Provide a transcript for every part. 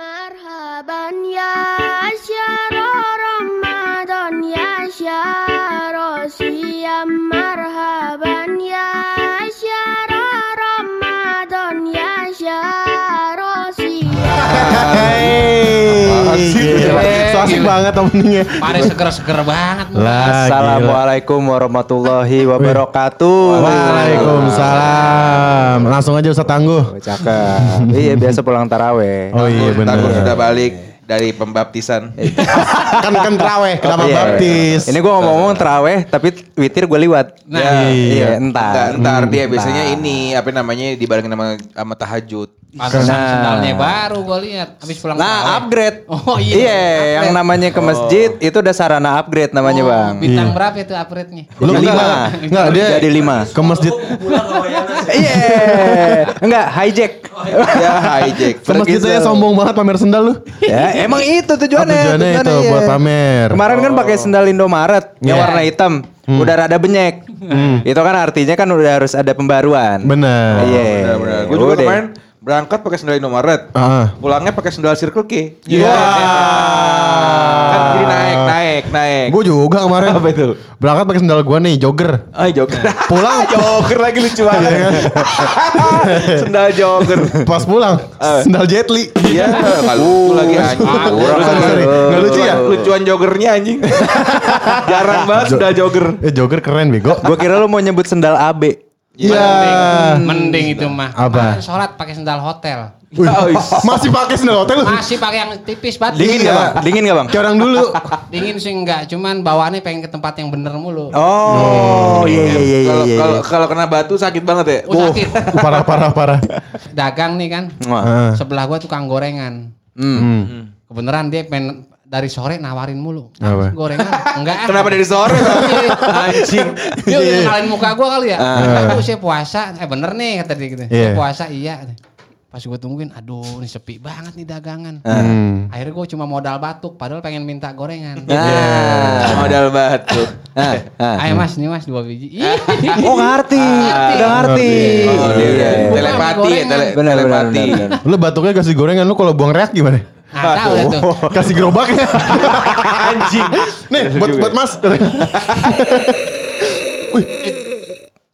مرحبا يا شهر رمضان يا شهر صيام مرحبا So asik banget openingnya. Mari seger-seger banget. Lah, Assalamualaikum warahmatullahi wabarakatuh. Waalaikumsalam. Langsung aja Ustaz Tangguh. Cakep. iya biasa pulang taraweh. Oh iya benar. Tangguh sudah balik dari pembaptisan. kan kan teraweh, kenapa Iya. baptis? Ini gue ngomong-ngomong teraweh, tapi witir gue liwat. Nah, Ya, iya, entar. Entar, entar dia biasanya ini apa namanya dibarengin sama sama tahajud. Pantesan Nah. sendalnya baru gue lihat. Habis pulang Nah, upgrade. Oh iya. Iya, upgrade. yang namanya ke masjid itu udah sarana upgrade namanya, Oh, Bang. Bintang berapa itu upgrade-nya? Lu lima. enggak dia Jadi lima. ke masjid Iya. Enggak, hijack. ya hijack. ke masjid saya sombong banget pamer sendal lu. Ya, emang itu tujuannya. Oh, tujuannya itu, iya. buat pamer. Kemarin kan pakai sendal Indomaret yang Iya. warna hitam, udah rada benyek. Itu kan artinya kan udah harus ada pembaruan. Bener. Iya. Benar-benar. Gue juga kemarin berangkat pakai sendal Indomaret. Ah. Pulangnya pakai sendal Circle K. Iya. Kan jadi naik, naik, naik. Gue juga kemarin. Apa itu? Berangkat pakai sendal gua nih, jogger. Ah, jogger. Pulang jogger lagi lucu banget. Iya sendal jogger. pas pulang sendal Jet Li. Iya, kalau lucu lagi anjing. kurang. Sorry, sorry. Nggak lucu ya? Lucuan joggernya anjing. Jarang banget sendal jogger. Eh jogger keren bego. Gue kira lu mau nyebut sendal AB. Iya. Mending itu mah. Apa? Ah, Sholat pakai sendal hotel. Wih, Masih pakai sendal hotel lu? Masih pakai yang tipis banget. Dingin gak bang? Dingin gak bang? Kayak orang dulu. Dingin sih enggak, cuman bawaannya pengen ke tempat yang bener mulu. Oh, iya iya iya Kalau iya. kalau kalau kena batu sakit banget ya. Oh, sakit. Parah parah parah. Dagang nih kan. Wah. Ah. Sebelah gua tukang gorengan. Hmm. Kebeneran dia pengen dari sore nawarin mulu. Apa? Gorengan. Enggak. ah. Kenapa dari sore? Anjing. Dia udah kenalin muka gua kali ya. Ah. Aku saya puasa. Eh bener nih kata dia gitu. Iya. Saya puasa iya. Pas gue tungguin, aduh ini sepi banget nih dagangan. Hmm. Akhirnya gue cuma modal batuk, padahal pengen minta gorengan. Nah. Modal batu. Ah, ah. Ayo mas, nih mas dua biji. Ih, Oh ngerti, udah ngerti. Oh, Iya, iya. Telepati, telepati. Lu batuknya kasih gorengan lu kalau buang reak gimana? Nah, tahu tuh. Kasih gerobaknya. Anjing. Nih buat buat Mas.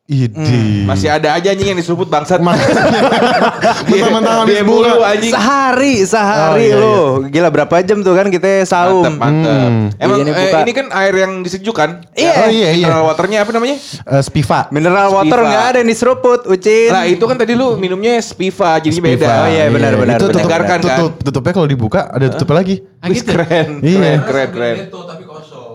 Idi. Masih ada aja anjing yang diseruput bangsat. Mentang-mentang habis mulu anjing. Sehari, sehari Oh, iya, lo. Gila berapa jam tuh kan kita saum. Mantep, mantep. Hmm. Emang Iya, ini eh, ini kan air yang disejukan. Iya. Oh iya iya. Mineral waternya apa namanya? Eh, Spiva. Mineral water Spiva. nggak ada yang diseruput, Ucin. Lah itu kan tadi lu minumnya Spiva jadi Spiva. beda. Oh, iya, benar, benar, Itu benar. tutup, kan? tutup, tutupnya kalau dibuka ada tutupnya lagi. Ah, gitu. keren, Iya. keren, keren,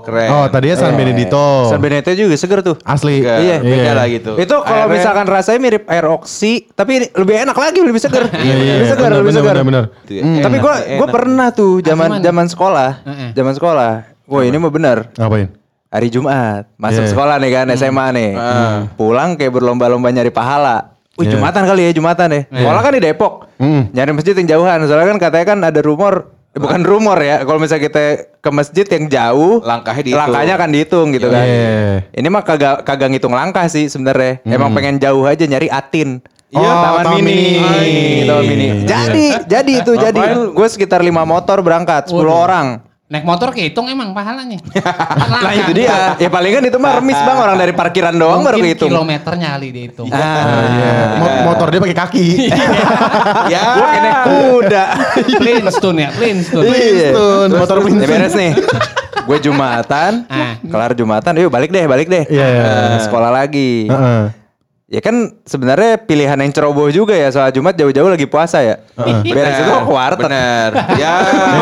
keren. Oh tadinya San Benedito. San Benito juga seger tuh. Asli. Enggak, Iya. beda lah gitu. Itu kalau Airnya- misalkan rasanya mirip air oksi, tapi lebih enak lagi, lebih seger. Iya, iya, lebih seger, benar, lebih seger. benar, benar. Itu ya. Tapi Enak, gua enak. gua pernah tuh zaman zaman sekolah. Zaman sekolah. Wah, ini mah benar. Ngapain? Hari Jumat, masuk Iya. sekolah nih kan SMA nih. Pulang kayak berlomba-lomba nyari pahala. Wih, Iya. Jumatan kali ya, Jumatan ya. Sekolah kan di Depok. Hmm. Nyari masjid yang jauhan. Soalnya kan katanya kan ada rumor bukan rumor ya. Kalau misalnya kita ke masjid yang jauh, Langkahnya dihitung. Langkahnya kan dihitung gitu kan. Iya. Ini mah kagak kagak ngitung langkah sih sebenarnya. Emang pengen jauh aja nyari atin. Oh, taman, taman mini. mini. Taman mini. Iya. Jadi, jadi itu jadi. Gue sekitar 5 motor berangkat, 10 Waduh. orang. Naik motor kehitung emang pahalanya. Nah itu dia. Ya paling kan itu mah remis bang orang dari parkiran doang baru kehitung. kilometernya kali dihitung. Ah, iya. Mo- Motor dia pakai kaki. ya. Gue kena kuda. Flintstone ya, Flintstone. Iya. Flintstone, motor Ya Flintstone. beres nih. Gue Jumatan, Ah. kelar Jumatan, yuk balik deh, balik deh. Iya, iya. Eh, Sekolah lagi. Heeh. Ya kan sebenarnya pilihan yang ceroboh juga ya soal Jumat jauh-jauh lagi puasa ya. Beres itu ke warteg. Bener. Ya.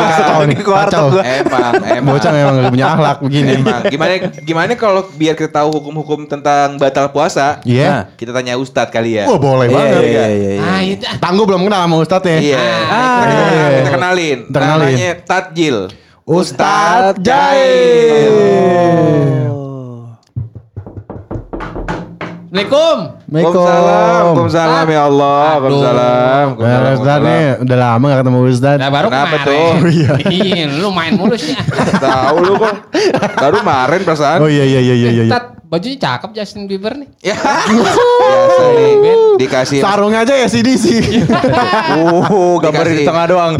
Ke warteg kacau. gua. Emang, emang. Bocah memang gak punya akhlak begini. Emang. Gimana gimana kalau biar kita tahu hukum-hukum tentang batal puasa? Iya. Nah, kita tanya Ustadz kali ya. Wah boleh Iya, banget. iya, iya, iya. Ah, itu. Tangguh belum kenal sama Ustadz ya? Iya. Ah, kita, iya. kita kenalin. Kita kenalin. Namanya Tatjil. Ustadz Jail. Assalamualaikum. Waalaikumsalam. Waalaikumsalam ya Allah. Waalaikumsalam. Nah, Ustadz nih udah lama gak ketemu Ustadz. Nah, baru Kenapa kemarin. tuh? Iya. Iya, lu main mulu sih. Tahu lu kok. Baru kemarin perasaan. Oh iya iya iya iya iya. Bajunya cakep Justin Bieber nih. Ya. Biasa nih. Dikasih Sarung aja ya CDC. Uh, gambar di tengah doang.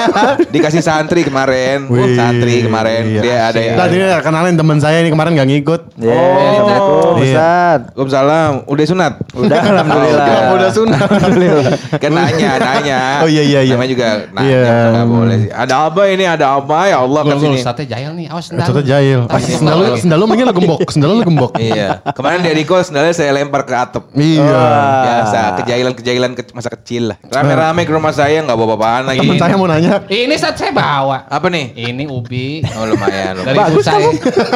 dikasih santri kemarin. Wih, santri kemarin. iya. Dia ada ya. Tadi ya, kenalin teman saya ini kemarin gak ngikut. Ya, Oh. Assalamualaikum Iya. Ustaz. Waalaikumsalam. Udah sunat? Udah alhamdulillah. Kenapa udah sunat? Kan nanya, nanya. Oh, iya, iya, iya. Namanya juga nanya, Iya. nggak boleh sih. Ada apa ini? Ada apa ya Allah kan sini. Ustadznya jahil nih, awas sendal. Contohnya jahil. Ah, Sendal lu, sendal- sendal lu mendingan lu gembok. Sendal lu gembok. Iya. Kemarin di Adiko sendalnya saya lempar ke atap. Iya. Biasa, kejahilan-kejahilan ke masa kecil lah. Rame-rame ke rumah saya nggak bawa apaan lagi. Temen saya mau nanya. Ini saat saya bawa. Apa nih? Ini ubi Oh lumayan. dari lumayan. ibu saya.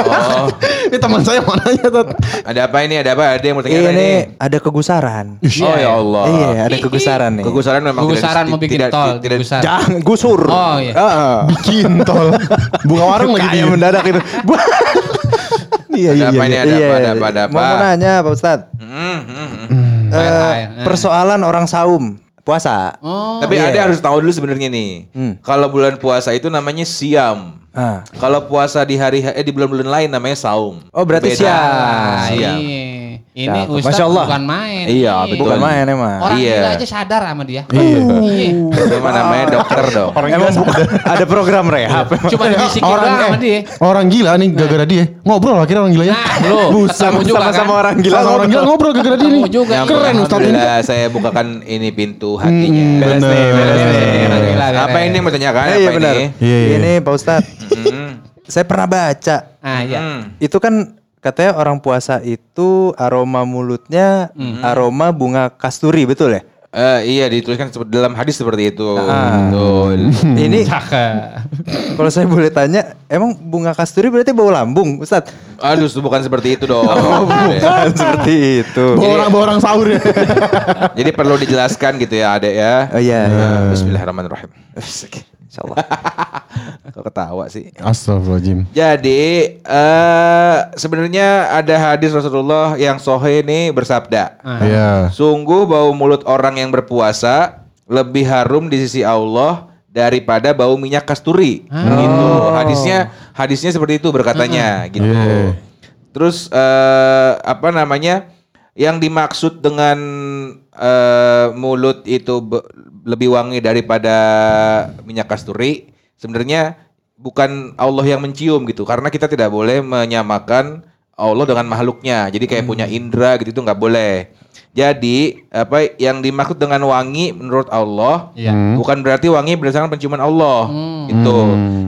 Oh, Ini teman saya mau nanya. Tat. ada apa ini? Ada apa? Ada yang mau tanya Ini ini? ada kegusaran. Oh ya Allah. Iya, ada kegusaran nih. Kegusaran memang Kegusaran tidak- mau bikin tidak, tol, tidak. Jangan gusur. Oh, iya. Heeh. Bikin tol. Buka warung lagi Kayak dia. mendadak itu. Iya, iya, Ada apa iya. ini? iya. Ada Iya, apa? Ada apa? Ada apa? Mau nanya Pak Ustadz. Hmm, hmm, hmm. Eh, persoalan orang saum puasa. Oh. Tapi Iya. ada harus tahu dulu sebenarnya nih. Hmm. Kalau bulan puasa itu namanya siam. Ah. Kalau puasa di hari eh di bulan-bulan lain namanya saum. Oh, berarti Beda. Ah, Siam. Iya. Ini Cakep. Ustadz Masya Allah. bukan main. Iya, Nih. betul. Bukan main emang. Orang Iya. gila aja sadar sama dia. Iya. Iya. Itu mah namanya dokter dong. Emang bukan ada program rehab. Cuma dibisikin Orang sama eh, dia. orang gila nih gara-gara dia. Ngobrol akhirnya orang gilanya. Nah, lu ketemu juga Sama-sama kan? orang gila. Sama orang gila ngobrol gara-gara dia nih. Juga. Yang Keren Ustadz ini. Saya bukakan ini pintu hatinya. Beres nih, Bener. beres nih. Gila, gila. Apa ini mau tanyakan? Apa iya benar. ini? Iya, iya. Ini Pak Ustadz. Hmm. Saya pernah baca. Ah, iya. Hmm. Itu kan katanya orang puasa itu aroma mulutnya aroma bunga kasturi, betul ya? Eh, iya dituliskan seperti dalam hadis seperti itu. Ah. Betul. Ini kalau saya boleh tanya, emang bunga kasturi berarti bau lambung, Ustadz? Aduh, bukan seperti itu dong. Bukan seperti itu. Bawa orang bawa orang sahur ya. Jadi perlu dijelaskan gitu ya, Adek ya. Oh iya. iya. Bismillahirrahmanirrahim. Insyaallah. Kok ketawa sih? Astagfirullahaladzim. Jadi eh sebenarnya ada hadis Rasulullah yang sohe nih bersabda. Iya. Sungguh bau mulut orang yang berpuasa lebih harum di sisi Allah daripada bau minyak kasturi. Gitu. Hadisnya hadisnya seperti itu berkatanya gitu. Iya. Terus eh apa namanya? Yang dimaksud dengan eh mulut itu lebih wangi daripada minyak kasturi sebenarnya bukan Allah yang mencium gitu karena kita tidak boleh menyamakan Allah dengan makhluknya. Jadi kayak punya indera gitu itu nggak boleh. Jadi apa yang dimaksud dengan wangi menurut Allah Iya. bukan berarti wangi berdasarkan penciuman Allah. Itu.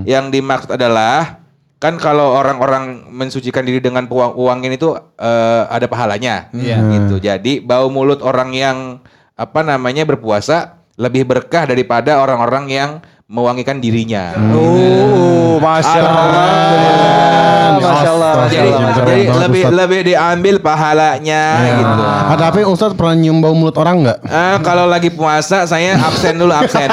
Yang dimaksud adalah kan kalau orang-orang mensucikan diri dengan pewa- pewangian itu eh, ada pahalanya. Iya. Gitu. Jadi bau mulut orang yang apa namanya berpuasa lebih berkah daripada orang-orang yang mewangikan dirinya. Oh, masya Allah. Masya Allah. Masya Jadi, Allah. Jadi banget, lebih Ustaz. lebih diambil pahalanya gitu. Ada apa Ustadz pernah nyium bau mulut orang nggak? Ah, kalau lagi puasa saya absen dulu absen.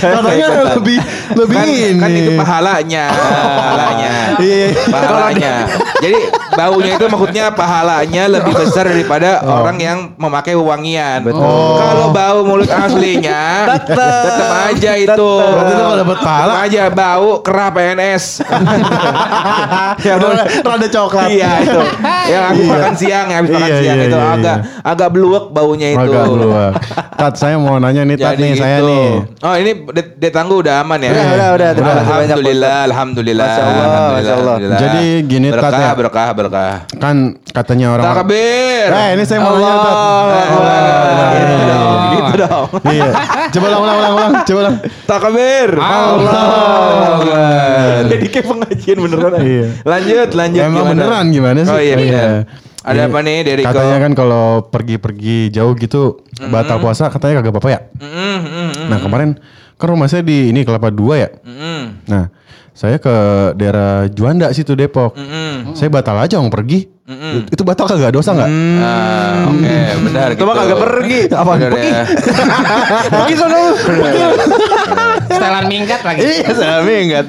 Katanya lebih lebih kan, ini. kan itu pahalanya, pahalanya, Iya. pahalanya. Jadi baunya itu maksudnya pahalanya lebih besar daripada orang yang memakai wewangian. Oh. Kalau bau mulut aslinya tetap aja itu. Berarti lu pahala. Aja bau kerah PNS. Rada, rada coklat. iya itu. Yang aku Iya. makan siang, habis makan Iya, siang iya, itu iya, agak agak beluak baunya itu. Agak keluar. Tat saya mau nanya nih Tat nih saya gitu. nih. Oh ini det- detanggu udah aman ya? Udah, udah, udah. Kasih banyak, Alhamdulillah, alhamdulillah. Masya Allah, alhamdulillah, Masya Allah. alhamdulillah. Jadi gini, Tat, berkah, ya. berkah, berkah. Kan katanya orang Takbir. Eh, ini saya mau nanya Tat. Gitu dong. Iya. Coba ulang ulang ulang ulang. Coba ulang. Takbir. Allah. Jadi kayak pengajian beneran. Iya. Lanjut, lanjut. Emang gimana? beneran gimana sih? Oh iya. Ada Iya. apa nih dari Katanya kan kalau pergi-pergi jauh gitu batal puasa katanya kagak apa-apa ya. Mm, Nah kemarin kan rumah saya di ini Kelapa Dua ya. mm, Nah saya ke daerah Juanda situ Depok. mm, mm. Saya batal aja mau pergi. Itu batal kagak dosa nggak? Ah, Oke, benar Itu mah gitu. kagak pergi. Apa? Benar ya. Pergi sono. Setelan minggat lagi. Iya saya ingat.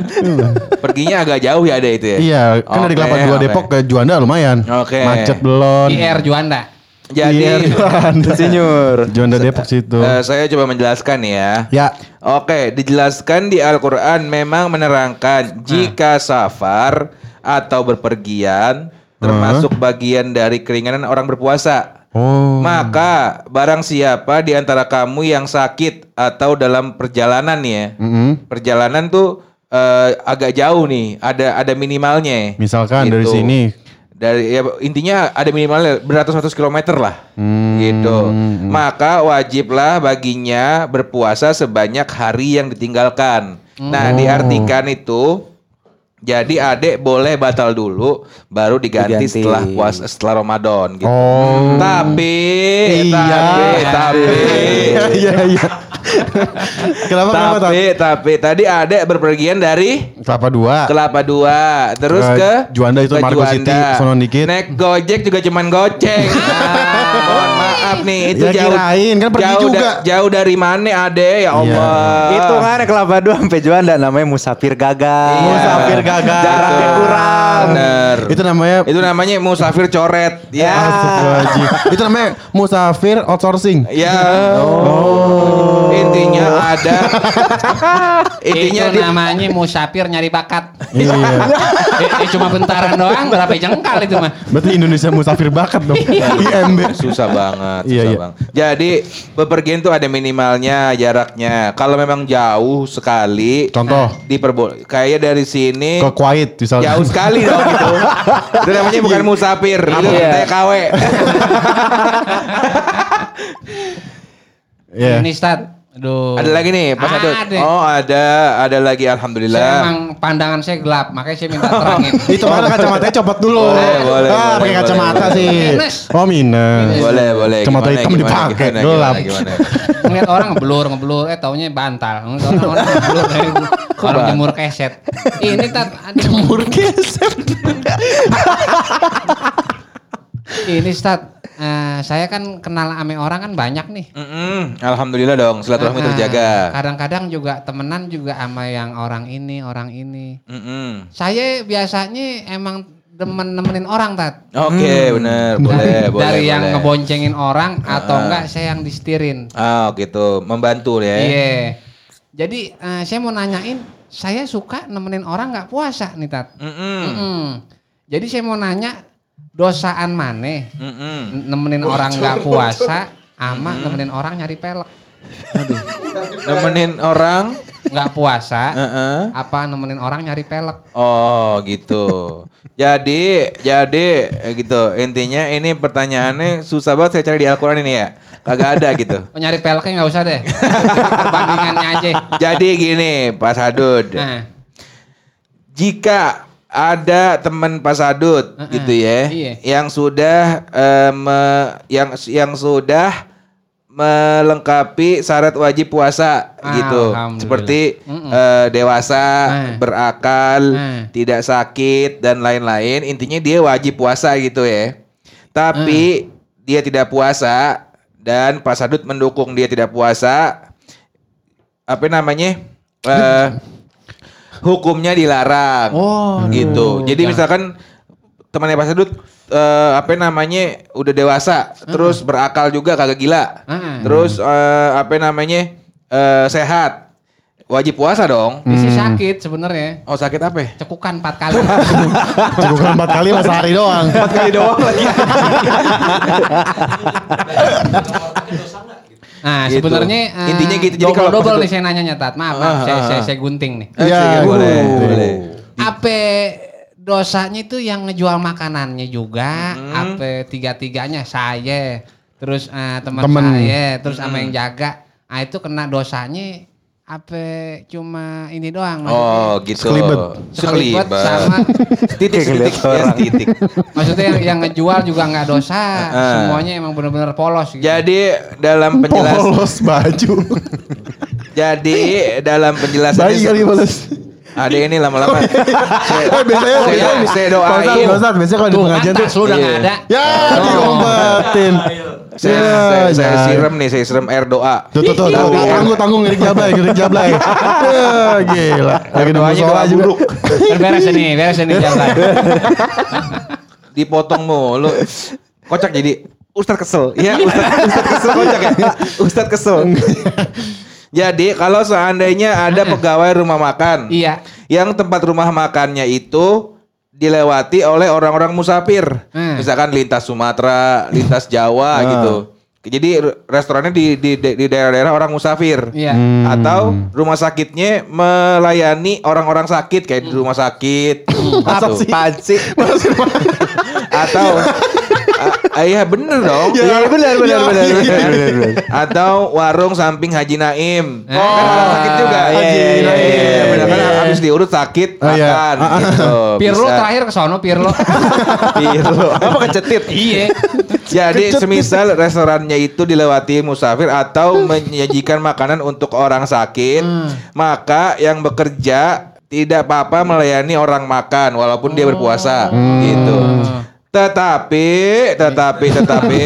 Perginya agak jauh ya ada itu ya. Iya kan dari Oke, Kelapa Dua. Depok ke Juanda lumayan. Oke. Macet belum. IR Juanda. Jadi Iya, Juanda. Insinyur. Juanda Depok situ. eh, saya coba menjelaskan ya. Ya. Oke, dijelaskan di Al-Quran memang menerangkan jika safar atau berpergian termasuk bagian dari keringanan orang berpuasa. Oh. Maka barang siapa di antara kamu yang sakit atau dalam perjalanan ya, Mm-mm. perjalanan tuh eh, agak jauh nih, ada ada minimalnya. Misalkan dari Gitu. sini. Dari ya intinya ada minimalnya beratus-ratus kilometer lah, Hmm, gitu. Maka wajiblah baginya berpuasa sebanyak hari yang ditinggalkan. Nah Oh. diartikan itu jadi adek boleh batal dulu, baru diganti, Diganti. setelah puasa setelah Ramadan. Gitu. Oh. Tapi, Iya. tapi, tapi, Iya iya iya. kenapa kenapa Tat? tapi, tapi tadi adek berpergian dari Kelapa dua. Kelapa Dua, terus Ke ke Juanda itu ke Margo City, sono dikit. Naik Gojek juga cuman goceng. Nah, mohon maaf nih, itu Ya, jauh. kirain, kan pergi jauh juga. da- jauh dari mana Ade ya Allah. Itu kan kelapa dua sampai Juanda namanya musafir gagal. Iya. Musafir gagal. Jaraknya kurang. Bener. Itu namanya Itu namanya musafir coret. Ya. Astagfirullahaladzim. Itu namanya musafir outsourcing. Ya. Intinya ada intinya itu di, namanya musafir nyari bakat. Iya. eh, eh, cuma bentaran doang berapa jengkal itu mah. Berarti Indonesia musafir bakat dong. IMB. susah banget, Iya, susah iya. banget. Jadi bepergian tuh ada minimalnya jaraknya. Kalau memang jauh sekali, Contoh. diperbol kayak dari sini Ke Kuwait misalnya. jauh sekali dong gitu. Itu namanya bukan musafir, itu Iya. TKW. Iya. Ini Stat. Aduh. ada lagi nih, Pak Sadut. Ada. Oh, ada, ada lagi Saya alhamdulillah. emang pandangan saya gelap, makanya saya minta terangin. Itu mana kacamatanya copot dulu. Boleh, boleh, Ah, pakai kacamata boleh. sih. Minus. Oh, minus. Boleh, boleh. Kacamata hitam gimana, dipakai. gimana, Gelap. Ngeliat orang ngeblur, ngeblur, eh taunya bantal. Orang, ngeblur dari orang jemur keset. Ini tat jemur keset. Ini Stat, eh, saya kan kenal ame orang kan banyak nih. Mm-mm, Alhamdulillah dong, silaturahmi Ah, terjaga. Kadang-kadang juga temenan juga sama yang orang ini, orang ini. Mm-mm. Saya biasanya emang demen nemenin orang tat. Oke, bener, boleh, boleh. Dari yang boleh. ngeboncengin orang atau enggak saya yang disetirin. Ah, gitu, membantu ya. Iya. Jadi eh, saya mau nanyain, saya suka nemenin orang nggak puasa nih tat. Mm-mm. Mm-mm. Jadi saya mau nanya dosaan mana Mm-mm. nemenin orang nggak puasa ama nemenin orang nyari pelek Nemenin orang. nggak puasa Heeh. apa nemenin orang nyari pelek Oh, gitu. jadi, jadi eh, gitu. Intinya ini pertanyaannya susah banget saya cari di Al-Qur'an ini ya. Kagak ada gitu. oh, nyari peleknya nggak usah deh perbandingannya aja Jadi gini, Pak Sadud. nah Jika ada teman Pak Sadud Heeh. gitu ya, Iya. yang sudah eh, me- yang yang sudah melengkapi syarat wajib puasa gitu, Alhamdulillah. seperti Mm-mm. eh, dewasa, Nah. berakal, Nah. tidak sakit dan lain-lain. Intinya dia wajib puasa gitu ya. Tapi dia tidak puasa dan Pak Sadut mendukung dia tidak puasa. Apa namanya? Eh, hukumnya dilarang. Oh, gitu. Jadi jangan. misalkan temannya Pak Sadut eh, apa namanya udah dewasa, terus berakal juga kagak gila. Heeh. Terus eh, apa namanya? eh, sehat. Wajib puasa dong. Isi sakit sebenarnya Oh, sakit apa? ya? cekukan empat kali Cukup empat kali lah sehari doang. Empat kali doang lagi. Nah, Gitu. sebenarnya eh, Intinya gitu. Jadi kalau double nih saya nanya Tat. Maaf, Ah, maaf. saya, saya, saya gunting nih. Ya, sih, boleh, uh. boleh. Apa dosanya itu yang ngejual makanannya juga, Hmm. apa tiga-tiganya saya, terus eh, teman saya, terus sama Hmm. yang jaga. Ah itu kena dosanya apa cuma ini doang Oh, maksudnya. gitu. Sekelibet. Sekelibet sama titik titik ya, titik. maksudnya yang, yang ngejual juga nggak dosa, Ah. semuanya emang benar-benar polos gitu. Jadi dalam penjelasan Polos baju. jadi dalam penjelasan Bayi kali polos. Ada ini lama-lama Eh, biasanya Saya- biasanya- saya doain. Pak Ustadz, Pak Ustadz, biasanya kalau di Tuh, pengajian tuh atas lu udah nggak Iya. ada. Ya, diumpetin. saya, Ya, saya, saya ya. siram nih, saya siram air doa. Tuh, tuh, tuh, tuh. Tanggung, tanggung, ngirik jablay, ngirik jablay. Ya, gila. Lagi nunggu sholat doa juga. buruk. beres ini, beres ini jalan. Dipotong mulu. Kocak jadi Ustadz kesel. Iya, Ustadz, Ustadz kesel kocak ya. Ustadz kesel. Jadi kalau seandainya ada pegawai rumah makan Iya. yang tempat rumah makannya itu dilewati oleh orang-orang musafir. Hmm. Misalkan lintas Sumatera, lintas Jawa gitu. Jadi re- restorannya di di di daerah-daerah orang musafir. Iya. Atau rumah sakitnya melayani orang-orang sakit kayak di rumah sakit. Sih? Apaan sih? Atau iya bener dong. Iya benar benar benar iya, benar benar, benar. Atau warung samping Haji Naim. Oh. kan orang sakit juga. Iya, Haji iya, Naim. iya, Bener kan iya. habis diurut sakit Oh, iya. makan gitu. Pirlo Bisa. terakhir ke sono Pirlo. Pirlo. Apa kecetit? iya. Jadi semisal restorannya itu dilewati musafir atau menyajikan makanan untuk orang sakit, maka yang bekerja tidak apa-apa melayani orang makan walaupun dia berpuasa gitu. Tetapi, tetapi, tetapi,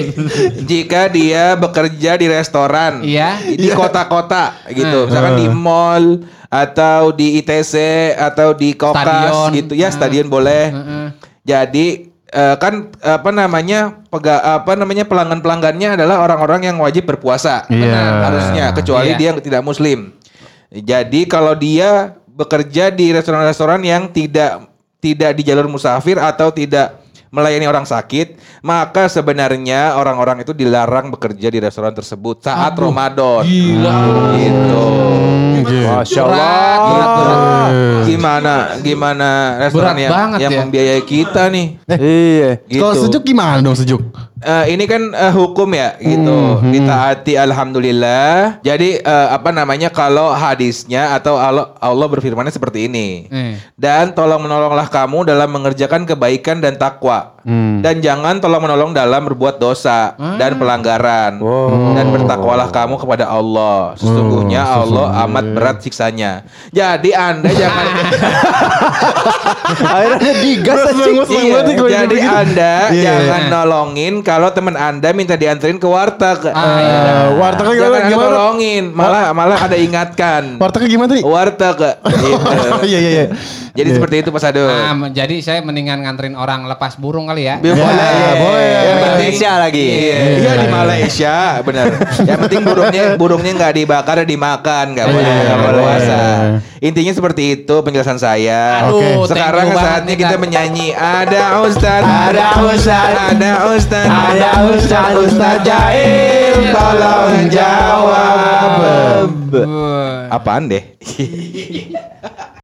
jika dia bekerja di restoran, Iya. di kota-kota gitu, Hmm. misalkan di mall atau di ITC atau di Kokas Stadion. gitu ya, Hmm. stadion boleh. Heeh. Jadi eh, kan apa namanya pega, apa namanya pelanggan pelanggannya adalah orang-orang yang wajib berpuasa. Iya. Benar, harusnya kecuali Iya. dia tidak muslim. Jadi kalau dia bekerja di restoran-restoran yang tidak tidak di jalur musafir atau tidak melayani orang sakit, maka sebenarnya orang-orang itu dilarang bekerja di restoran tersebut saat Ramadan. Gila. Gitu. Masya Allah. berat, berat. Gimana gimana restoran Berat yang, yang ya. membiayai kita nih? Iya. Gitu. Kalau sejuk gimana dong sejuk? Eh, ini kan eh, hukum ya gitu. Ditaati alhamdulillah. Jadi eh, apa namanya kalau hadisnya atau Allah, Allah berfirmannya seperti ini. Eh. dan tolong menolonglah kamu dalam mengerjakan kebaikan dan takwa. Dan jangan tolong menolong dalam berbuat dosa dan pelanggaran. Dan bertakwalah kamu kepada Allah. Sesungguhnya Allah amat berat siksanya. Jadi anda jangan Akhirnya digas Iya, jadi gitu. anda Iya, jangan iya. nolongin kalau teman anda minta dianterin ke warteg. Ah, iya. Eh, wartegnya jangan gimana? anda gimana? nolongin, malah malah ada ingatkan. Wartegnya gimana tadi? Warteg. Gitu. Iya iya iya. Jadi seperti itu Pak Sadun. Ah, jadi saya mendingan nganterin orang lepas burung kali ya. Boleh, Ya, boleh. Yang Di penting- Malaysia lagi. Iya, iya di Malaysia, benar. Yang penting burungnya burungnya nggak dibakar, dimakan, nggak boleh, Iya, nggak puasa. Intinya seperti itu penjelasan saya. Aduh, Oke. Sekarang saatnya kita menyanyi Ada Ustaz Ada Ustaz. Ada Ustaz Ada Ustaz, Ustaz Jaim, tolong jawab. Apaan deh